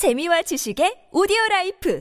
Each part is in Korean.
재미와 지식의 오디오 라이프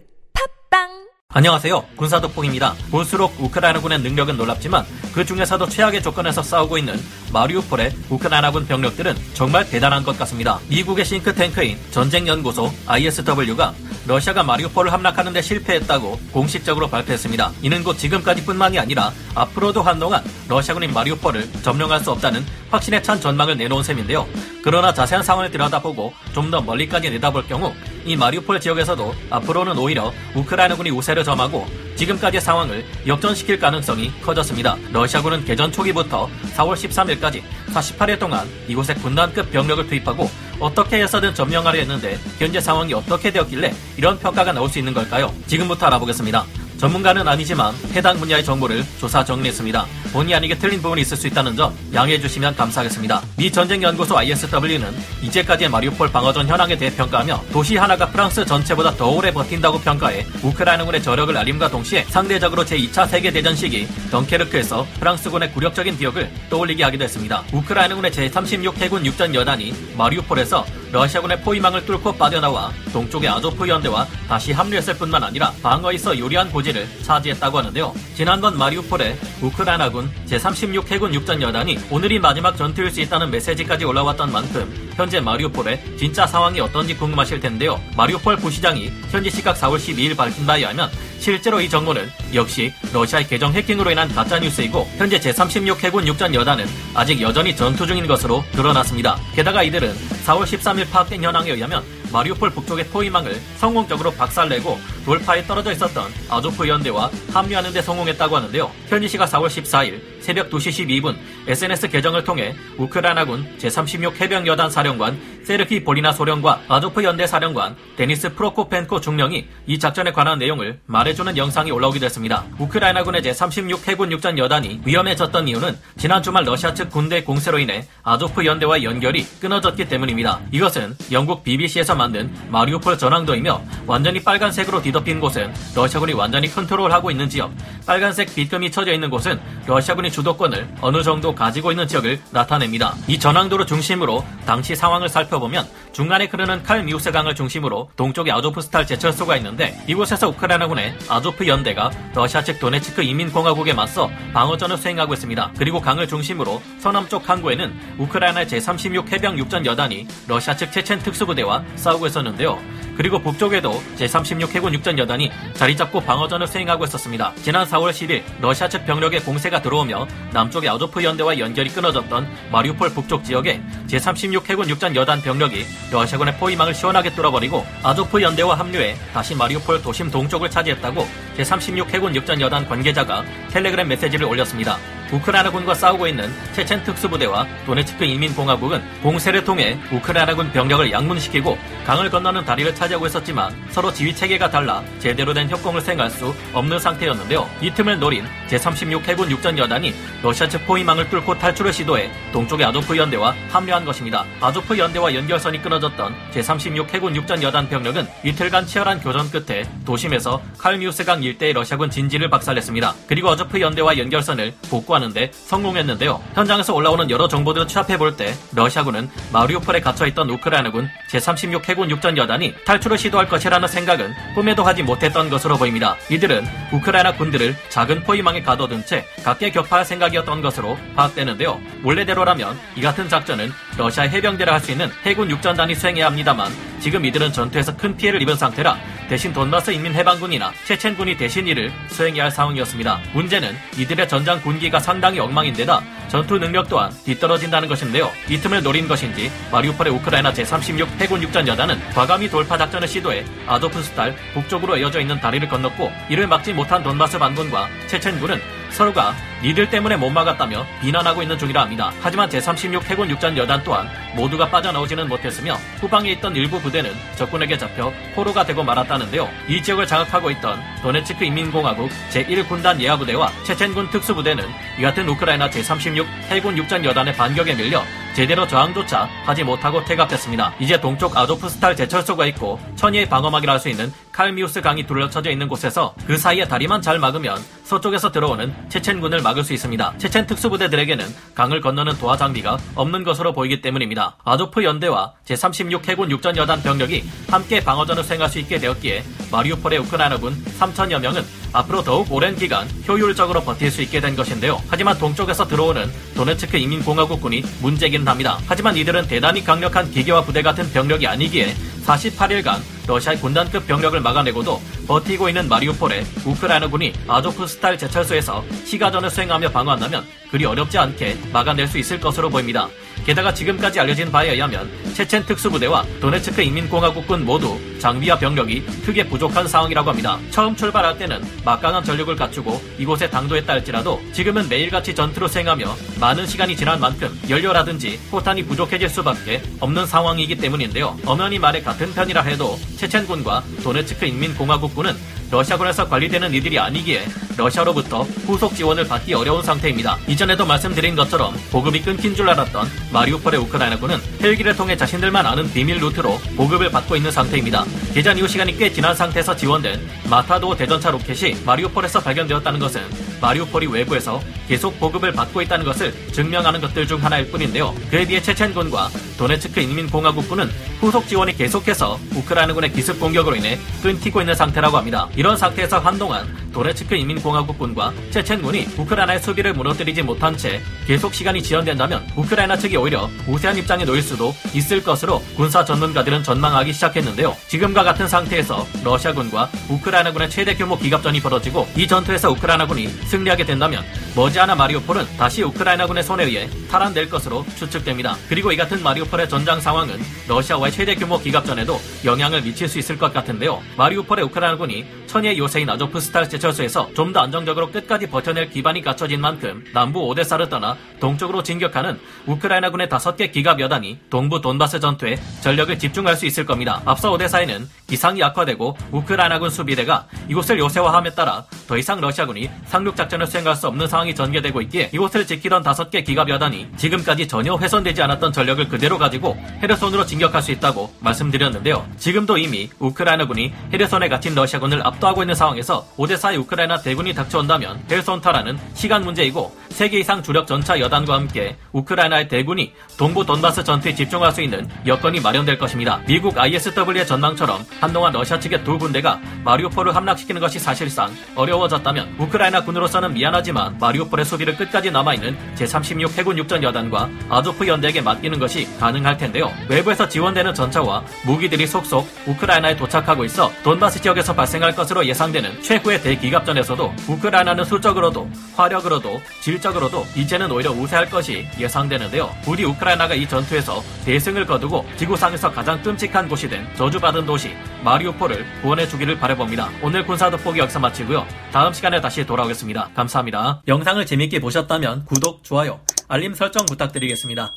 팟빵 안녕하세요. 군사독봉입니다. 볼수록 우크라이나군의 능력은 놀랍지만 그 중에서도 최악의 조건에서 싸우고 있는 마리우폴의 우크라이나군 병력들은 정말 대단한 것 같습니다. 미국의 싱크탱크인 전쟁연구소 ISW가 러시아가 마리우폴을 함락하는 데 실패했다고 공식적으로 발표했습니다. 이는 곧 지금까지뿐만이 아니라 앞으로도 한동안 러시아군이 마리우폴을 점령할 수 없다는 확신에 찬 전망을 내놓은 셈인데요. 그러나 자세한 상황을 들여다보고 좀 더 멀리까지 내다볼 경우 이 마리우폴 지역에서도 앞으로는 오히려 우크라이나군이 우세를 점하고 지금까지의 상황을 역전시킬 가능성이 커졌습니다. 러시아군은 개전 초기부터 4월 13일까지 48일 동안 이곳에 군단급 병력을 투입하고 어떻게 해서든 점령하려 했는데 현재 상황이 어떻게 되었길래 이런 평가가 나올 수 있는 걸까요? 지금부터 알아보겠습니다. 전문가는 아니지만 해당 분야의 정보를 조사 정리했습니다. 본의 아니게 틀린 부분이 있을 수 있다는 점 양해해 주시면 감사하겠습니다. 미 전쟁연구소 ISW는 이제까지의 마리우폴 방어전 현황에 대해 평가하며 도시 하나가 프랑스 전체보다 더 오래 버틴다고 평가해 우크라이나군의 저력을 알림과 동시에 상대적으로 제2차 세계대전 시기 덩케르크에서 프랑스군의 굴욕적인 기억을 떠올리게 하기도 했습니다. 우크라이나군의 제36 해군 육전 여단이 마리우폴에서 러시아군의 포위망을 뚫고 빠져나와 동쪽의 아조프 연대와 다시 합류했을 뿐만 아니라 방어에서 요리한 고지를 차지했다고 하는데요. 지난번 마리우폴에 우크라이나군 제36 해군 육전 여단이 오늘이 마지막 전투일 수 있다는 메시지까지 올라왔던 만큼 현재 마리우폴의 진짜 상황이 어떤지 궁금하실 텐데요. 마리우폴 부시장이 현지 시각 4월 12일 밝힌 바에 의하면 실제로 이 정보는 역시 러시아의 계정 해킹으로 인한 가짜뉴스이고 현재 제36 해군 육전 여단은 아직 여전히 전투 중인 것으로 드러났습니다. 게다가 이들은 4월 13일 파악된 현황에 의하면 마리우폴 북쪽의 포위망을 성공적으로 박살내고 돌파해 떨어져 있었던 아조프 연대와 합류하는 데 성공했다고 하는데요. 현지 시각 4월 14일 새벽 2시 12분 SNS 계정을 통해 우크라이나군 제36 해병 여단 사령관 세르히 볼리나 소령과 아조프 연대 사령관 데니스 프로코펜코 중령이 이 작전에 관한 내용을 말해주는 영상이 올라오기도 했습니다. 우크라이나군의 제36 해군 육전 여단이 위험해졌던 이유는 지난 주말 러시아 측 군대 공세로 인해 아조프 연대와 연결이 끊어졌기 때문입니다. 이것은 영국 BBC에서 만든 마리우폴 전황도이며 완전히 빨간색으로 뒤덮인 곳은 러시아군이 완전히 컨트롤하고 있는 지역, 빨간색 빗금이 쳐져 있는 곳은 러시아군이 주도권을 어느 정도 가지고 있는 지역을 나타냅니다. 이 전황도를 중심으로 당시 상황을 살펴 보면 중간에 흐르는 칼미우스 강을 중심으로 동쪽에 아조프스탈 제철소가 있는데 이곳에서 우크라이나군의 아조프 연대가 러시아 측 도네츠크 인민공화국에 맞서 방어전을 수행하고 있습니다. 그리고 강을 중심으로 서남쪽 항구에는 우크라이나 제36 해병 육전 여단이 러시아 측 체첸 특수부대와 싸우고 있었는데요. 그리고 북쪽에도 제36 해군 육전 여단이 자리 잡고 방어전을 수행하고 있었습니다. 지난 4월 10일 러시아 측 병력의 공세가 들어오며 남쪽의 아조프 연대와 연결이 끊어졌던 마리우폴 북쪽 지역에 제36 해군 육전 여단 병력이 러시아군의 포위망을 시원하게 뚫어버리고 아조프 연대와 합류해 다시 마리우폴 도심 동쪽을 차지했다고 제36 해군 육전 여단 관계자가 텔레그램 메시지를 올렸습니다. 우크라이나군과 싸우고 있는 체첸 특수부대와 도네츠크 인민공화국은 공세를 통해 우크라이나군 병력을 양분시키고 강을 건너는 다리를 차지하고 있었지만 서로 지휘 체계가 달라 제대로 된 협공을 수행할 수 없는 상태였는데요. 이 틈을 노린 제36 해군 육전 여단이 러시아 측 포위망을 뚫고 탈출을 시도해 동쪽의 아조프 연대와 합류한 것입니다. 아조프 연대와 연결선이 끊어졌던 제36 해군 육전 여단 병력은 이틀간 치열한 교전 끝에 도심에서 칼미우스강 일대의 러시아군 진지를 박살냈습니다. 그리고 아조프 연대와 연결선을 복구한 하는데 성공했는데요. 현장에서 올라오는 여러 정보들을 취합해 볼 때 러시아군은 마리우폴에 갇혀있던 우크라이나군 제36 해군 육전 여단이 탈출을 시도할 것이라는 생각은 꿈에도 하지 못했던 것으로 보입니다. 이들은 우크라이나 군들을 작은 포위망에 가둬둔 채 각계 격파할 생각이었던 것으로 파악되는데요. 원래대로라면 이 같은 작전은 러시아 해병대를 할 수 있는 해군 육전단이 수행해야 합니다만 지금 이들은 전투에서 큰 피해를 입은 상태라 대신 돈바스 인민해방군이나 체첸군이 대신 이를 수행해야 할 상황이었습니다. 문제는 이들의 전장 군기가 상당히 엉망인데다 전투 능력 또한 뒤떨어진다는 것인데요. 이 틈을 노린 것인지 마리우폴의 우크라이나 제36 해군 육전 여단은 과감히 돌파 작전을 시도해 아조프스탈 북쪽으로 이어져 있는 다리를 건넜고 이를 막지 못한 돈바스 반군과 체첸군은 서로가 니들 때문에 못 막았다며 비난하고 있는 중이라 합니다. 하지만 제36 해군 육전 여단 또한 모두가 빠져나오지는 못했으며 후방에 있던 일부 부대는 적군에게 잡혀 포로가 되고 말았다는데요. 이 지역을 장악하고 있던 도네츠크 인민공화국 제1군단 예하부대와 체첸군 특수부대는 이 같은 우크라이나 제36 해군 육전 여단의 반격에 밀려 제대로 저항조차 하지 못하고 퇴각됐습니다. 이제 동쪽 아조프스탈 제철소가 있고 천리의 방어막이라 할 수 있는 칼미우스 강이 둘러쳐져 있는 곳에서 그 사이에 다리만 잘 막으면 서쪽에서 들어오는 체첸군을 막을 수 있습니다. 체첸 특수부대들에게는 강을 건너는 도하 장비가 없는 것으로 보이기 때문입니다. 아조프 연대와 제36 해군 육전 여단 병력이 함께 방어전을 수행할 수 있게 되었기에 마리우폴의 우크라이나군 3천여 명은 앞으로 더욱 오랜 기간 효율적으로 버틸 수 있게 된 것인데요. 하지만 동쪽에서 들어오는 도네츠크 인민공화국군이 문제기는 합니다. 하지만 이들은 대단히 강력한 기계와 부대 같은 병력이 아니기에 48일간 러시아의 군단급 병력을 막아내고도 버티고 있는 마리우폴에 우크라이나군이 아조프 스타일 제철소에서 시가전을 수행하며 방어한다면 그리 어렵지 않게 막아낼 수 있을 것으로 보입니다. 게다가 지금까지 알려진 바에 의하면 체첸 특수부대와 도네츠크 인민공화국군 모두 장비와 병력이 크게 부족한 상황이라고 합니다. 처음 출발할 때는 막강한 전력을 갖추고 이곳에 당도했다 할지라도 지금은 매일같이 전투를 수행하며 많은 시간이 지난 만큼 연료라든지 포탄이 부족해질 수밖에 없는 상황이기 때문인데요. 엄연히 말에 같은 편이라 해도 체첸군과 도네츠크 인민공화국군은 러시아군에서 관리되는 이들이 아니기에 러시아로부터 후속 지원을 받기 어려운 상태입니다. 이전에도 말씀드린 것처럼 보급이 끊긴 줄 알았던 마리우폴의 우크라이나군은 헬기를 통해 자신들만 아는 비밀 루트로 보급을 받고 있는 상태입니다. 개전 이후 시간이 꽤 지난 상태에서 지원된 마타도 대전차 로켓이 마리우폴에서 발견되었다는 것은 마리우폴이 외부에서 계속 보급을 받고 있다는 것을 증명하는 것들 중 하나일 뿐인데요. 그에 비해 체첸군과 도네츠크 인민공화국군은 후속 지원이 계속해서 우크라이나군의 기습 공격으로 인해 끊기고 있는 상태라고 합니다. 이런 상태에서 한동안 도네츠크 인민공화국군과 체첸군이 우크라이나의 수비를 무너뜨리지 못한 채 계속 시간이 지연된다면 우크라이나 측이 오히려 우세한 입장에 놓일 수도 있을 것으로 군사 전문가들은 전망하기 시작했는데요. 지금과 같은 상태에서 러시아군과 우크라이나군의 최대 규모 기갑전이 벌어지고 이 전투에서 우크라이나군이 승리하게 된다면 머지않아 마리오폴은 다시 우크라이나군의 손에 의해 탈환될 것으로 추측됩니다. 그리고 이 같은 마리오폴의 전장 상황은 러시아와의 최대 규모 기갑전에도 영향을 미칠 수 있을 것 같은데요. 마리오폴의 우크라이나군이 천의 요새인 아조프스탈 제철소에서 좀 더 안정적으로 끝까지 버텨낼 기반이 갖춰진 만큼 남부 오데사를 떠나 동쪽으로 진격하는 우크라이나군의 다섯 개 기갑 여단이 동부 돈바스 전투에 전력을 집중할 수 있을 겁니다. 앞서 오데사에는 기상이 악화되고 우크라이나군 수비대가 이곳을 요새화함에 따라 더 이상 러시아군이 상륙 작전을 수행할 수 없는 상황이 전개되고 있기에 이곳을 지키던 다섯 개 기갑 여단이 지금까지 전혀 훼손되지 않았던 전력을 그대로 가지고 헤르손으로 진격할 수 있다고 말씀드렸는데요. 지금도 이미 우크라이나군이 헤르손에 갇힌 러시아군을 압도하고 있는 상황에서 오데사의 우크라이나 대군이 닥쳐온다면 헤르손 탈환은 시간 문제이고 3개 이상 주력 전차 여단과 함께 우크라이나의 대군이 동부 돈바스 전투에 집중할 수 있는 여건이 마련될 것입니다. 미국 ISW의 전망처럼 한동안 러시아 측의 두 군대가 마리오폴을 함락시키는 것이 사실상 어려워졌다면 우크라이나 군으로서는 미안하지만 마리오폴의 수비를 끝까지 남아있는 제36 해군 육전 여단과 아조프 연대에게 맡기는 것이 가능할 텐데요. 외부에서 지원되는 전차와 무기들이 속속 우크라이나에 도착하고 있어 돈바스 지역에서 발생할 것으로 예상되는 최후의 대기갑전에서도 우크라이나는 수적으로도 화력으로도 질적 으로도 이제는 오히려 우세할 것이 예상되는데요. 부디 우크라이나가 이 전투에서 대승을 거두고 지구상에서 가장 끔찍한 곳이 된 저주받은 도시 마리오폴을 구원해 주기를 바라봅니다. 오늘 군사 돋보기 여기서 마치고요. 다음 시간에 다시 돌아오겠습니다. 감사합니다. 영상을 재밌게 보셨다면 구독, 좋아요, 알림 설정 부탁드리겠습니다.